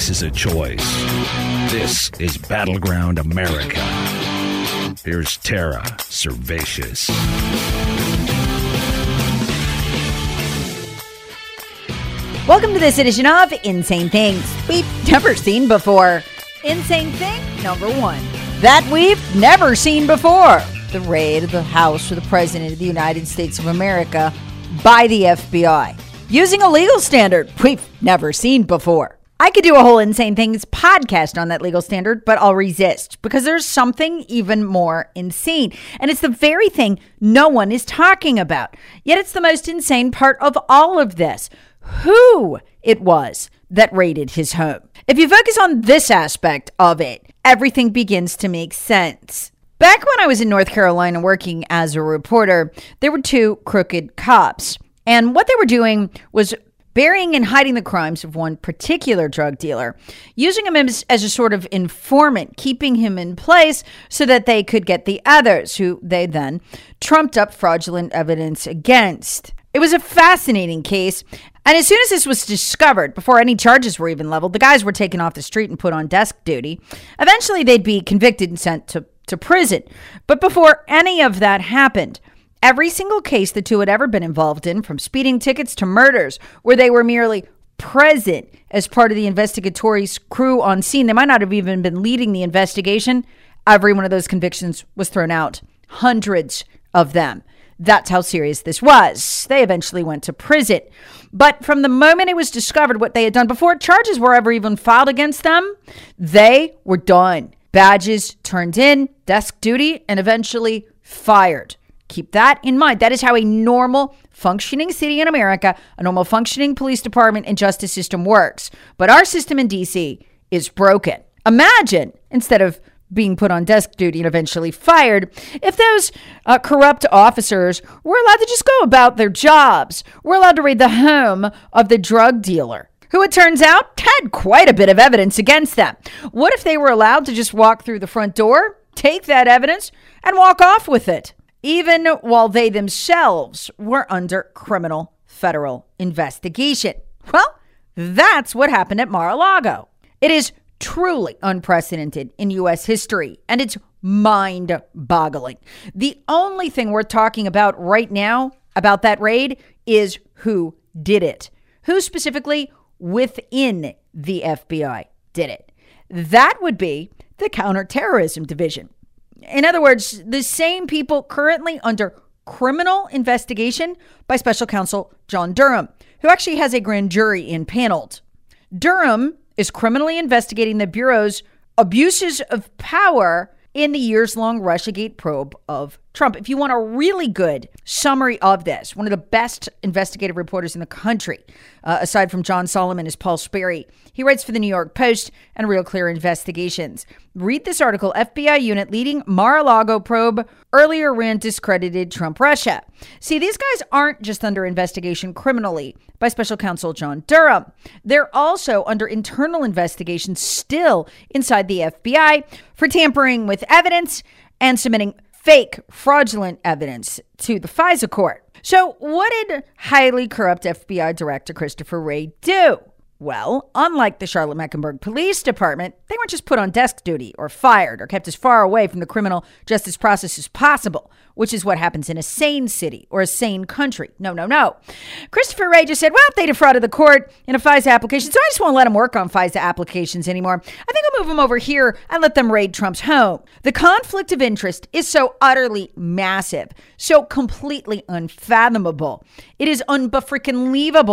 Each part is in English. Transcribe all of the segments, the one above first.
America is a choice. This is Battleground America. Here's Tara Servatius. Welcome to this edition of Insane Things We've Never Seen Before. Insane Thing number one that we've never seen before the raid of the house of the President of the United States of America by the FBI using a legal standard we've never seen before. I could do a whole Insane Things podcast on that legal standard, but I'll resist because there's something even more insane. And it's the very thing no one is talking about. Yet it's the most insane part of all of this who it was that raided his home. If you focus on this aspect of it, everything begins to make sense. Back when I was in North Carolina working as a reporter, there were two crooked cops. And what they were doing was burying and hiding the crimes of one particular drug dealer, using him as, as, a sort of informant, keeping him in place so that they could get the others, who they then trumped up fraudulent evidence against. It was a fascinating case. And as soon as this was discovered, before any charges were even leveled, the guys were taken off the street and put on desk duty. Eventually, they'd be convicted and sent to, to prison. But before any of that happened, every single case the two had ever been involved in, from speeding tickets to murders, where they were merely present as part of the investigatory crew on scene, they might not have even been leading the investigation. Every one of those convictions was thrown out, hundreds of them. That's how serious this was. They eventually went to prison. But from the moment it was discovered what they had done before charges were ever even filed against them, they were done. Badges turned in, desk duty, and eventually fired. Keep that in mind. That is how a normal functioning city in America, a normal functioning police department and justice system works. But our system in DC is broken. Imagine instead of being put on desk duty and eventually fired, if those uh, corrupt officers were allowed to just go about their jobs, were allowed to raid the home of the drug dealer, who it turns out had quite a bit of evidence against them. What if they were allowed to just walk through the front door, take that evidence, and walk off with it, even while they themselves were under criminal federal investigation? Well, that's what happened at Mar a Lago. It is truly unprecedented in U.S. history, and it's mind boggling. The only thing worth talking about right now about that raid is who did it. Who specifically within the FBI did it? That would be the Counterterrorism Division. In other words, the same people currently under criminal investigation by special counsel John Durham, who actually has a grand jury impaneled. Durham is criminally investigating the Bureau's abuses of power in the years long Russiagate probe of Trump. If you want a really good summary of this, one of the best investigative reporters in the country, uh, aside from John Solomon, is Paul Sperry. He writes for the New York Post and Real Clear Investigations. Read this article FBI unit leading Mar a Lago probe earlier ran discredited Trump Russia. See, these guys aren't just under investigation criminally by special counsel John Durham, they're also under internal investigation still inside the FBI for tampering with evidence and submitting fake, fraudulent evidence to the FISA court. So, what did highly corrupt FBI Director Christopher Wray do? Well, unlike the Charlotte Mecklenburg Police Department, they weren't just put on desk duty or fired or kept as far away from the criminal justice process as possible, which is what happens in a sane city or a sane country. No, no, no. Christopher Wray just said, well, they defrauded the court in a FISA application, so I just won't let them work on FISA applications anymore. I think I'll move them over here and let them raid Trump's home. The conflict of interest is so utterly massive, so completely unfathomable. It is unbefreaking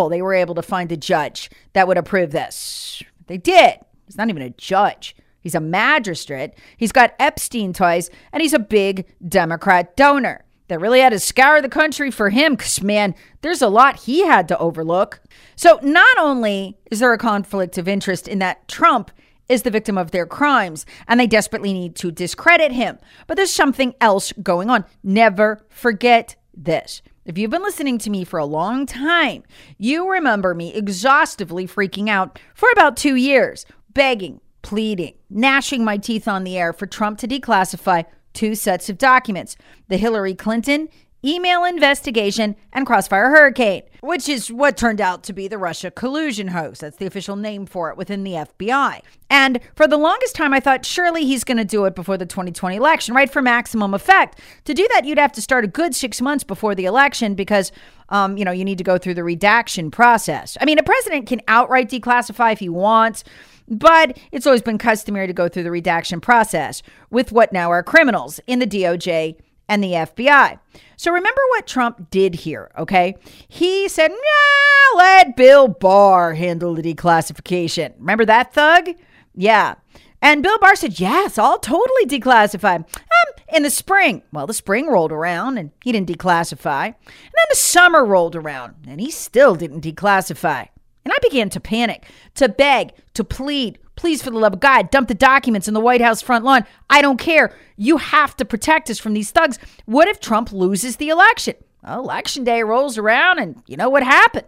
they were able to find a judge that would approve this. They did. He's not even a judge. He's a magistrate. He's got Epstein ties, and he's a big Democrat donor. That really had to scour the country for him because, man, there's a lot he had to overlook. So, not only is there a conflict of interest in that Trump is the victim of their crimes and they desperately need to discredit him, but there's something else going on. Never forget this. If you've been listening to me for a long time, you remember me exhaustively freaking out for about two years, begging, pleading, gnashing my teeth on the air for Trump to declassify two sets of documents the Hillary Clinton email investigation, and Crossfire Hurricane, which is what turned out to be the Russia collusion hoax. That's the official name for it within the FBI. And for the longest time, I thought surely he's going to do it before the 2020 election, right? For maximum effect. To do that, you'd have to start a good six months before the election because. Um, you know, you need to go through the redaction process. I mean, a president can outright declassify if he wants, but it's always been customary to go through the redaction process with what now are criminals in the DOJ and the FBI. So remember what Trump did here, okay? He said, nah, let Bill Barr handle the declassification. Remember that thug? Yeah. And Bill Barr said, yes, I'll totally declassify. Um, in the spring, well, the spring rolled around and he didn't declassify. And then the summer rolled around and he still didn't declassify. And I began to panic, to beg, to plead. Please, for the love of God, dump the documents in the White House front lawn. I don't care. You have to protect us from these thugs. What if Trump loses the election? Well, election day rolls around, and you know what happened.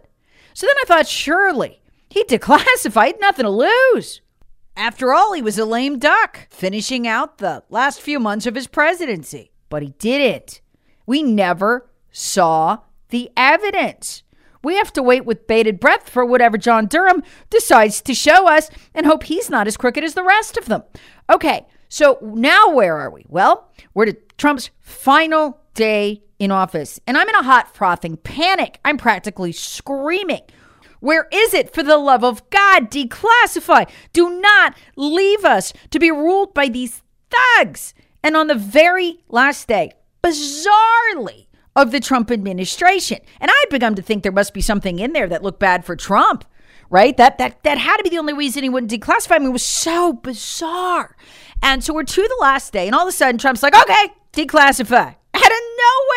So then I thought, surely he declassified, nothing to lose. After all, he was a lame duck, finishing out the last few months of his presidency. But he didn't. We never saw the evidence. We have to wait with bated breath for whatever John Durham decides to show us and hope he's not as crooked as the rest of them. Okay, so now where are we? Well, we're to Trump's final day in office, and I'm in a hot, frothing panic. I'm practically screaming. Where is it? For the love of God, declassify. Do not leave us to be ruled by these thugs. And on the very last day, bizarrely, of the Trump administration. And I'd begun to think there must be something in there that looked bad for Trump, right? That that that had to be the only reason he wouldn't declassify me. It was so bizarre. And so we're to the last day, and all of a sudden Trump's like, okay, declassify out of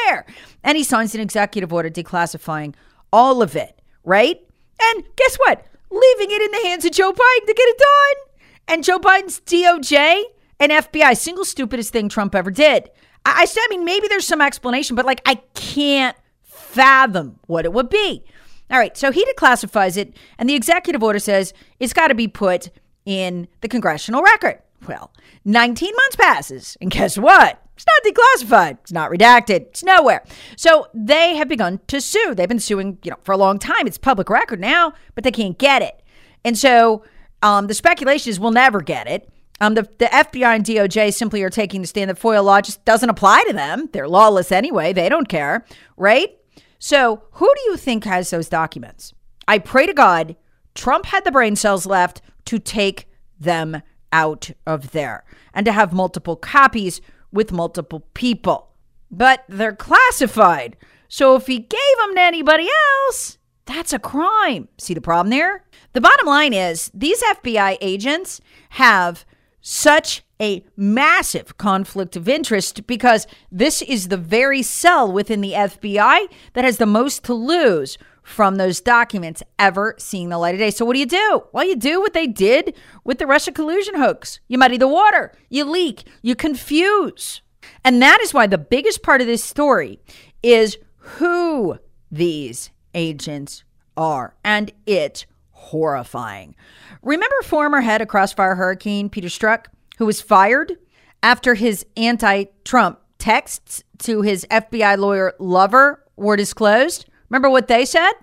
nowhere. And he signs an executive order declassifying all of it, right? And guess what? Leaving it in the hands of Joe Biden to get it done. And Joe Biden's DOJ and FBI, single stupidest thing Trump ever did. I, I mean, maybe there's some explanation, but like I can't fathom what it would be. All right, so he declassifies it, and the executive order says it's got to be put in the congressional record. Well, 19 months passes, and guess what? It's not declassified. It's not redacted. It's nowhere. So they have begun to sue. They've been suing, you know, for a long time. It's public record now, but they can't get it. And so um, the speculation is we'll never get it. Um, the, the FBI and DOJ simply are taking the stand that FOIA law just doesn't apply to them. They're lawless anyway. They don't care, right? So, who do you think has those documents? I pray to God Trump had the brain cells left to take them out of there and to have multiple copies with multiple people. But they're classified. So if he gave them to anybody else, that's a crime. See the problem there? The bottom line is these FBI agents have such a massive conflict of interest because this is the very cell within the FBI that has the most to lose from those documents ever seeing the light of day. So what do you do? Well, you do what they did with the Russia collusion hoax. You muddy the water, you leak, you confuse. And that is why the biggest part of this story is who these agents are. And it's horrifying. Remember former head of Crossfire Hurricane, Peter Strzok, who was fired after his anti Trump texts to his FBI lawyer lover were disclosed? Remember what they said?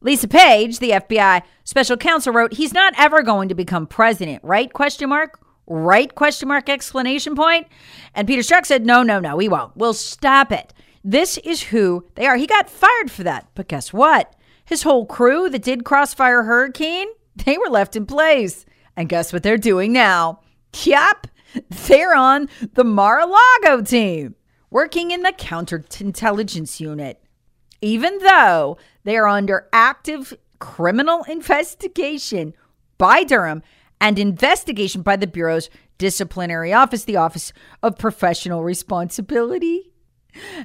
Lisa Page, the FBI special counsel, wrote, "He's not ever going to become president, right?" Question mark. Right? Question mark. Explanation point. And Peter Strzok said, "No, no, no, we won't. We'll stop it. This is who they are." He got fired for that, but guess what? His whole crew that did Crossfire Hurricane, they were left in place. And guess what they're doing now? Yep, they're on the Mar-a-Lago team, working in the counterintelligence unit even though they are under active criminal investigation by Durham and investigation by the Bureau's disciplinary office, the Office of Professional Responsibility.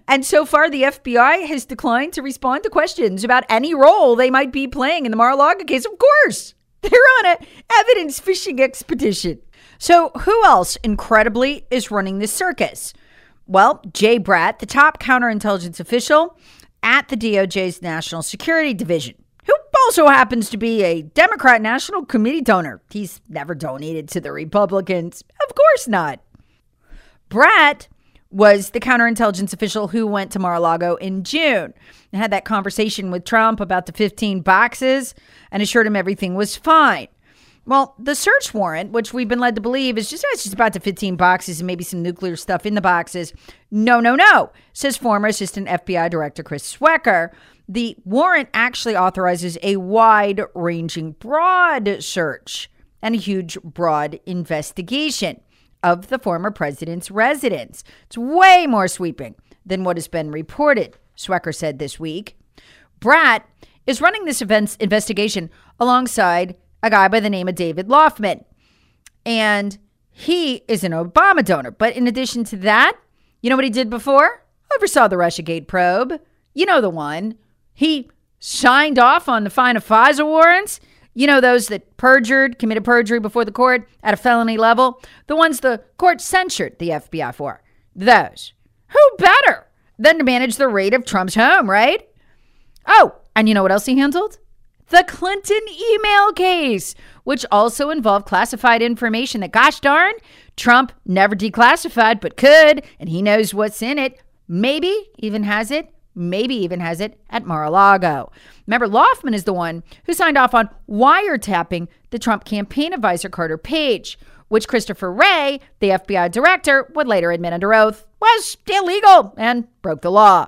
And so far, the FBI has declined to respond to questions about any role they might be playing in the Mar a Lago case. Of course, they're on an evidence fishing expedition. So, who else, incredibly, is running this circus? Well, Jay Bratt, the top counterintelligence official, at the DOJ's National Security Division, who also happens to be a Democrat National Committee donor. He's never donated to the Republicans. Of course not. Bratt was the counterintelligence official who went to Mar a Lago in June and had that conversation with Trump about the 15 boxes and assured him everything was fine. Well, the search warrant, which we've been led to believe is just, it's just about the 15 boxes and maybe some nuclear stuff in the boxes. No, no, no, says former Assistant FBI Director Chris Swecker. The warrant actually authorizes a wide ranging, broad search and a huge, broad investigation of the former president's residence. It's way more sweeping than what has been reported, Swecker said this week. Bratt is running this events investigation alongside a guy by the name of David Laufman. And he is an Obama donor. But in addition to that, you know what he did before? Oversaw the Russiagate probe. You know the one. He signed off on the fine of FISA warrants. You know those that perjured, committed perjury before the court at a felony level? The ones the court censured the FBI for. Those. Who better than to manage the raid of Trump's home, right? Oh, and you know what else he handled? the Clinton email case, which also involved classified information that, gosh darn, Trump never declassified, but could, and he knows what's in it. Maybe even has it, maybe even has it at Mar a Lago. Remember, Laufman is the one who signed off on wiretapping the Trump campaign advisor Carter Page, which Christopher Wray, the FBI director, would later admit under oath was illegal and broke the law.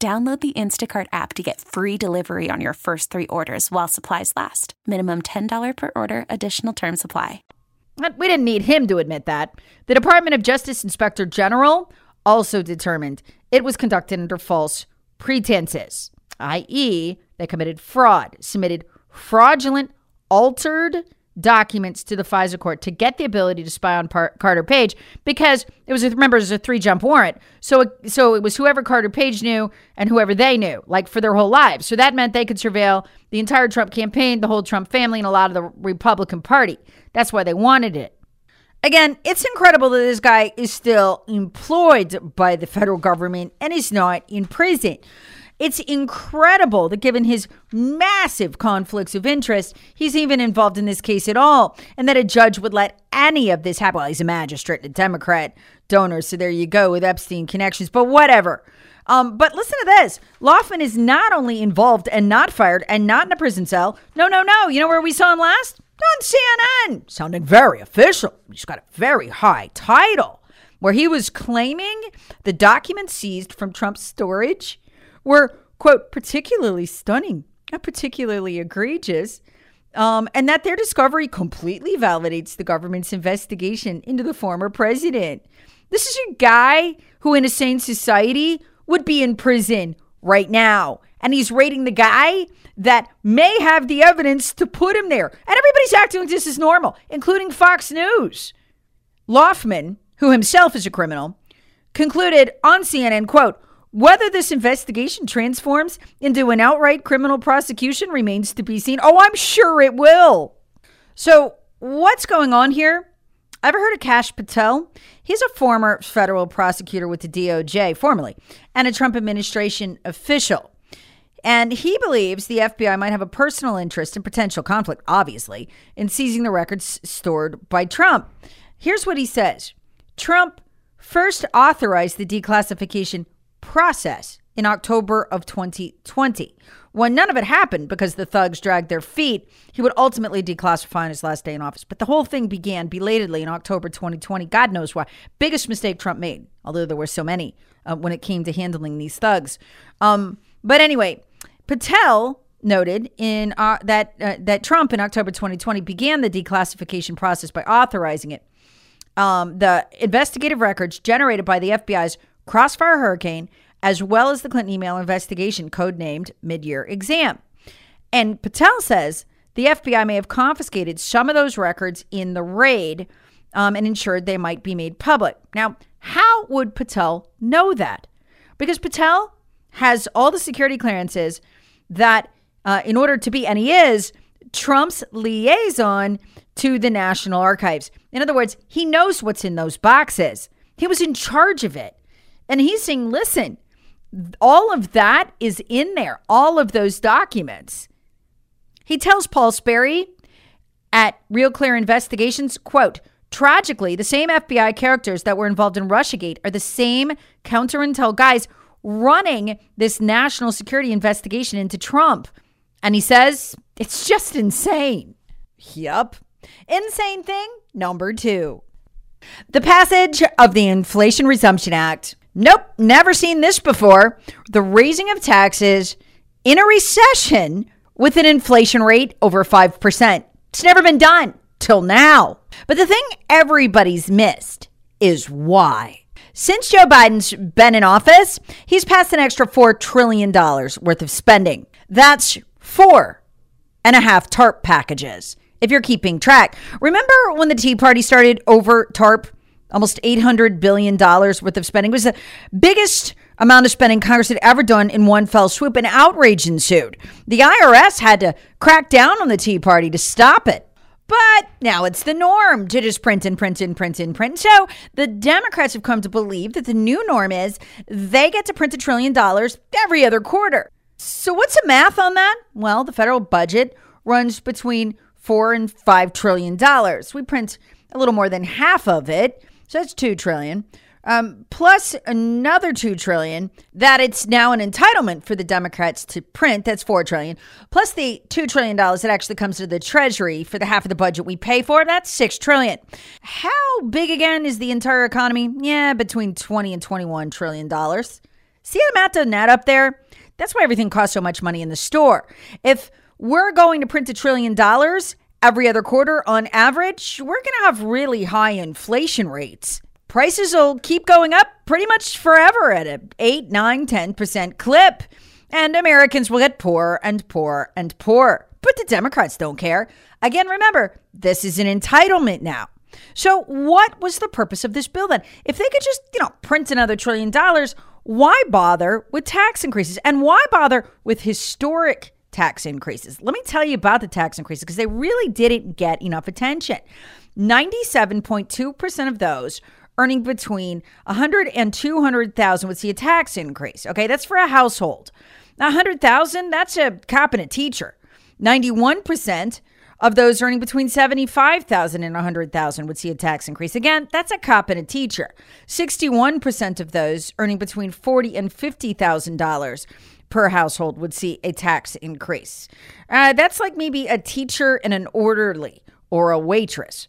Download the Instacart app to get free delivery on your first three orders while supplies last. Minimum $10 per order, additional term supply. We didn't need him to admit that. The Department of Justice Inspector General also determined it was conducted under false pretenses, i.e., they committed fraud, submitted fraudulent, altered, documents to the FISA court to get the ability to spy on Par- Carter Page because it was remember it was a three jump warrant. So it, so it was whoever Carter Page knew and whoever they knew, like for their whole lives. So that meant they could surveil the entire Trump campaign, the whole Trump family, and a lot of the Republican Party. That's why they wanted it. Again, it's incredible that this guy is still employed by the federal government and is not in prison. It's incredible that given his massive conflicts of interest, he's even involved in this case at all, and that a judge would let any of this happen. Well, he's a magistrate, and a Democrat donor, so there you go with Epstein connections, but whatever. Um, but listen to this Laufman is not only involved and not fired and not in a prison cell. No, no, no. You know where we saw him last? On CNN, sounding very official. He's got a very high title where he was claiming the documents seized from Trump's storage were, quote, particularly stunning, not particularly egregious, um, and that their discovery completely validates the government's investigation into the former president. This is a guy who, in a sane society, would be in prison right now. And he's rating the guy that may have the evidence to put him there. And everybody's acting like this is normal, including Fox News. Laufman, who himself is a criminal, concluded on CNN, quote, Whether this investigation transforms into an outright criminal prosecution remains to be seen. Oh, I'm sure it will. So, what's going on here? Ever heard of Kash Patel? He's a former federal prosecutor with the DOJ, formerly, and a Trump administration official. And he believes the FBI might have a personal interest in potential conflict, obviously, in seizing the records stored by Trump. Here's what he says Trump first authorized the declassification process in October of 2020. When none of it happened because the thugs dragged their feet, he would ultimately declassify on his last day in office. But the whole thing began belatedly in October 2020. God knows why. Biggest mistake Trump made, although there were so many uh, when it came to handling these thugs. Um, but anyway, Patel noted in uh, that uh, that Trump in October 2020 began the declassification process by authorizing it. Um, the investigative records generated by the FBI's Crossfire Hurricane, as well as the Clinton email investigation, codenamed Midyear Exam. And Patel says the FBI may have confiscated some of those records in the raid um, and ensured they might be made public. Now, how would Patel know that? Because Patel has all the security clearances that, uh, in order to be, and he is, Trump's liaison to the National Archives. In other words, he knows what's in those boxes. He was in charge of it. And he's saying, listen, all of that is in there, all of those documents. He tells Paul Sperry at Real Clear Investigations, quote, tragically, the same FBI characters that were involved in Russiagate are the same counterintel guys running this national security investigation into Trump. And he says, it's just insane. Yup. Insane thing number two. The passage of the Inflation Resumption Act Nope, never seen this before. The raising of taxes in a recession with an inflation rate over 5%. It's never been done till now. But the thing everybody's missed is why. Since Joe Biden's been in office, he's passed an extra $4 trillion worth of spending. That's four and a half TARP packages, if you're keeping track. Remember when the Tea Party started over TARP? Almost $800 billion worth of spending. It was the biggest amount of spending Congress had ever done in one fell swoop, and outrage ensued. The IRS had to crack down on the Tea Party to stop it. But now it's the norm to just print and print and print and print. So the Democrats have come to believe that the new norm is they get to print a trillion dollars every other quarter. So what's the math on that? Well, the federal budget runs between four and five trillion dollars. We print a little more than half of it so that's 2 trillion. Um, plus another 2 trillion that it's now an entitlement for the Democrats to print. That's 4 trillion. Plus the 2 trillion dollars that actually comes to the treasury for the half of the budget we pay for. That's 6 trillion. How big again is the entire economy? Yeah, between 20 and 21 trillion dollars. See how the amount of net up there? That's why everything costs so much money in the store. If we're going to print a trillion dollars every other quarter on average, we're going to have really high inflation rates. Prices will keep going up pretty much forever at an 8, 9, 10% clip. And Americans will get poorer and poorer and poorer. But the Democrats don't care. Again, remember, this is an entitlement now. So, what was the purpose of this bill then? If they could just, you know, print another trillion dollars, why bother with tax increases? And why bother with historic tax increases. Let me tell you about the tax increases because they really didn't get enough attention. 97.2% of those earning between 100 and 200,000 would see a tax increase. Okay, that's for a household. 100,000, that's a cop and a teacher. 91% of those earning between 75,000 and 100,000 would see a tax increase. Again, that's a cop and a teacher. 61% of those earning between 40 and $50,000 per household would see a tax increase. Uh, that's like maybe a teacher and an orderly or a waitress.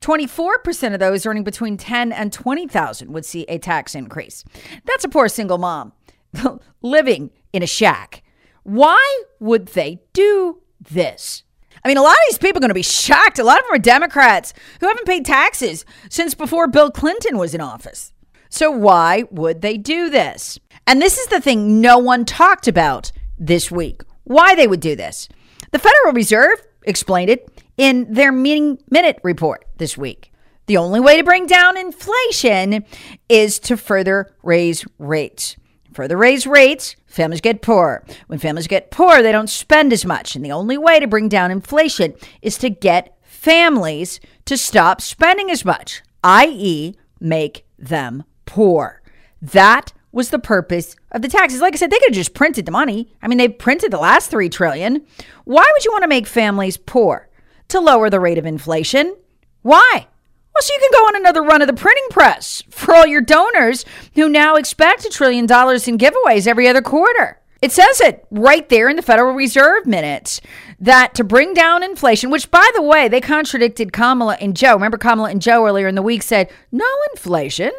24% of those earning between 10 and 20,000 would see a tax increase. That's a poor single mom living in a shack. Why would they do this? I mean, a lot of these people are going to be shocked. A lot of them are Democrats who haven't paid taxes since before Bill Clinton was in office. So, why would they do this? And this is the thing no one talked about this week why they would do this. The Federal Reserve explained it in their meeting minute report this week. The only way to bring down inflation is to further raise rates. further raise rates, families get poorer. When families get poor, they don't spend as much. And the only way to bring down inflation is to get families to stop spending as much, i.e., make them poor. That was the purpose of the taxes. Like I said, they could have just printed the money. I mean, they printed the last 3 trillion. Why would you want to make families poor? To lower the rate of inflation. Why? Well, so you can go on another run of the printing press for all your donors who now expect a trillion dollars in giveaways every other quarter. It says it right there in the Federal Reserve minutes that to bring down inflation, which by the way, they contradicted Kamala and Joe. Remember, Kamala and Joe earlier in the week said, no inflation.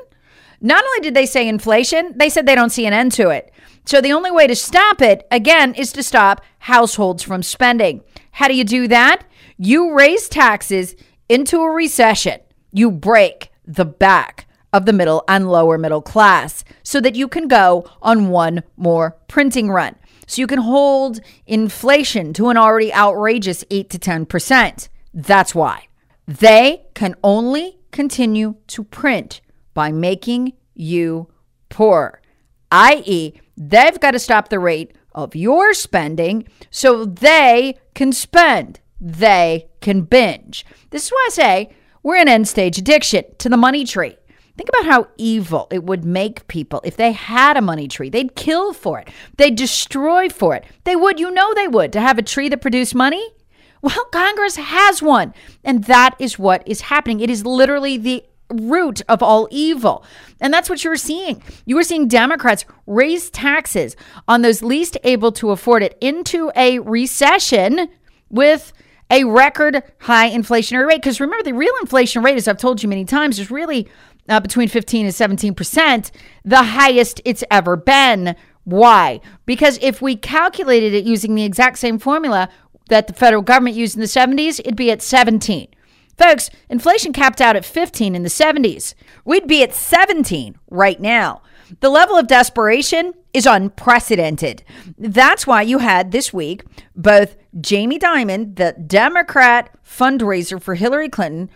Not only did they say inflation, they said they don't see an end to it. So the only way to stop it, again, is to stop households from spending. How do you do that? You raise taxes into a recession, you break the back of the middle and lower middle class so that you can go on one more printing run. So you can hold inflation to an already outrageous 8 to 10%. That's why. They can only continue to print by making you poor, i.e., they've got to stop the rate of your spending so they can spend, they can binge. This is why I say we're in end stage addiction to the money tree. Think about how evil it would make people if they had a money tree. They'd kill for it, they'd destroy for it. They would, you know, they would, to have a tree that produced money. Well, Congress has one. And that is what is happening. It is literally the root of all evil. And that's what you were seeing. You were seeing Democrats raise taxes on those least able to afford it into a recession with a record high inflationary rate. Because remember, the real inflation rate, as I've told you many times, is really uh, between 15 and 17 percent, the highest it's ever been. Why? Because if we calculated it using the exact same formula that the federal government used in the 70s, it'd be at 17. Folks, inflation capped out at 15 in the 70s. We'd be at 17 right now. The level of desperation is unprecedented. That's why you had this week both Jamie Dimon, the Democrat fundraiser for Hillary Clinton,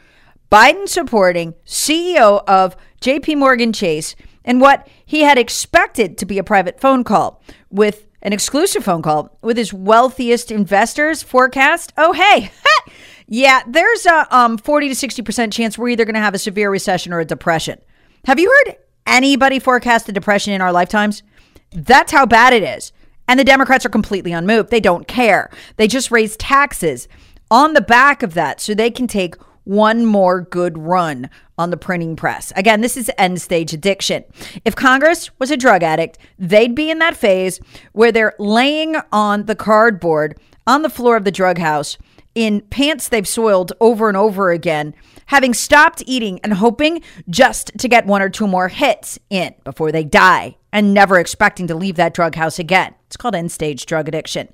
Biden supporting CEO of JP Morgan Chase and what he had expected to be a private phone call with an exclusive phone call with his wealthiest investors forecast. Oh, hey, yeah, there's a um, 40 to 60% chance we're either going to have a severe recession or a depression. Have you heard anybody forecast a depression in our lifetimes? That's how bad it is. And the Democrats are completely unmoved. They don't care. They just raise taxes on the back of that so they can take one more good run on the printing press. Again, this is end stage addiction. If Congress was a drug addict, they'd be in that phase where they're laying on the cardboard on the floor of the drug house in pants they've soiled over and over again, having stopped eating and hoping just to get one or two more hits in before they die and never expecting to leave that drug house again. It's called end stage drug addiction.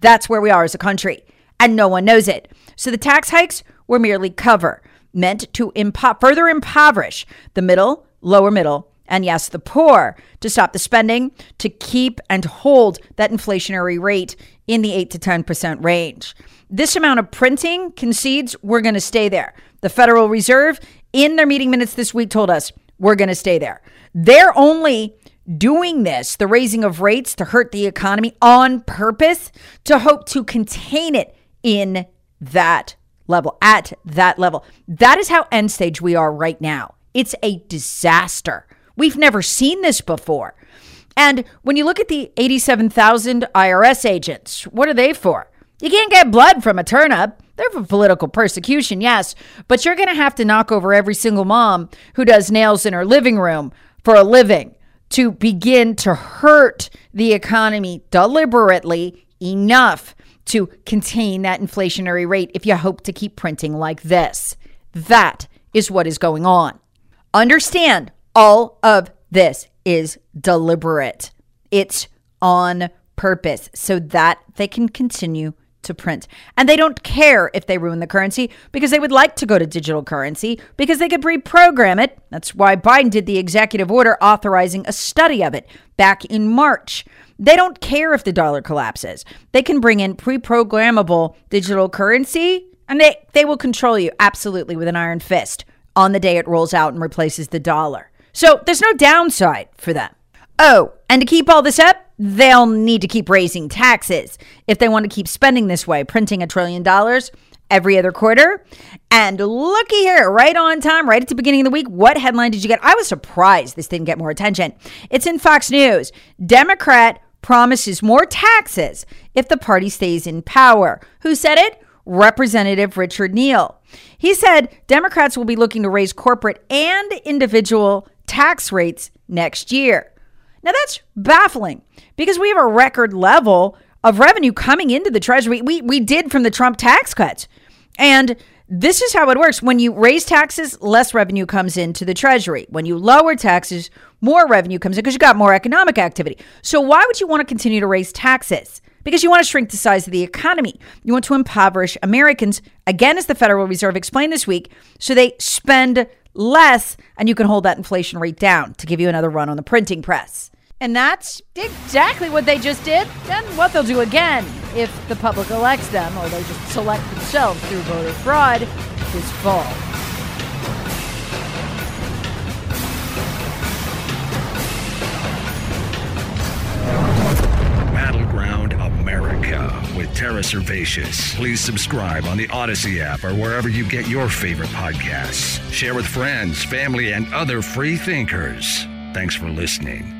That's where we are as a country, and no one knows it. So the tax hikes were merely cover, meant to impo- further impoverish the middle, lower middle, and yes, the poor to stop the spending, to keep and hold that inflationary rate in the 8 to 10% range. This amount of printing concedes we're going to stay there. The Federal Reserve, in their meeting minutes this week, told us we're going to stay there. They're only doing this, the raising of rates to hurt the economy on purpose to hope to contain it in that level, at that level. That is how end stage we are right now. It's a disaster. We've never seen this before. And when you look at the 87,000 IRS agents, what are they for? You can't get blood from a turnip. They're for political persecution, yes, but you're going to have to knock over every single mom who does nails in her living room for a living to begin to hurt the economy deliberately enough to contain that inflationary rate if you hope to keep printing like this. That is what is going on. Understand all of this is deliberate, it's on purpose so that they can continue to print. And they don't care if they ruin the currency because they would like to go to digital currency because they could reprogram it. That's why Biden did the executive order authorizing a study of it back in March. They don't care if the dollar collapses. They can bring in pre programmable digital currency and they, they will control you absolutely with an iron fist on the day it rolls out and replaces the dollar. So there's no downside for them. Oh, and to keep all this up, they'll need to keep raising taxes if they want to keep spending this way, printing a trillion dollars every other quarter. And looky here, right on time, right at the beginning of the week. What headline did you get? I was surprised this didn't get more attention. It's in Fox News. Democrat promises more taxes if the party stays in power. Who said it? Representative Richard Neal. He said Democrats will be looking to raise corporate and individual tax rates next year. Now that's baffling because we have a record level of revenue coming into the Treasury. We, we did from the Trump tax cuts. And this is how it works. When you raise taxes, less revenue comes into the Treasury. When you lower taxes, more revenue comes in because you got more economic activity. So why would you want to continue to raise taxes? Because you want to shrink the size of the economy. You want to impoverish Americans, again, as the Federal Reserve explained this week, so they spend less and you can hold that inflation rate down to give you another run on the printing press. And that's exactly what they just did and what they'll do again if the public elects them or they just select themselves through voter fraud this fall. Battleground America with Tara Servatius. Please subscribe on the Audacy app or wherever you get your favorite podcasts. Share with friends, family, and other free thinkers. Thanks for listening.